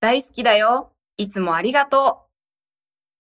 大好きだよ。いつもありがとう。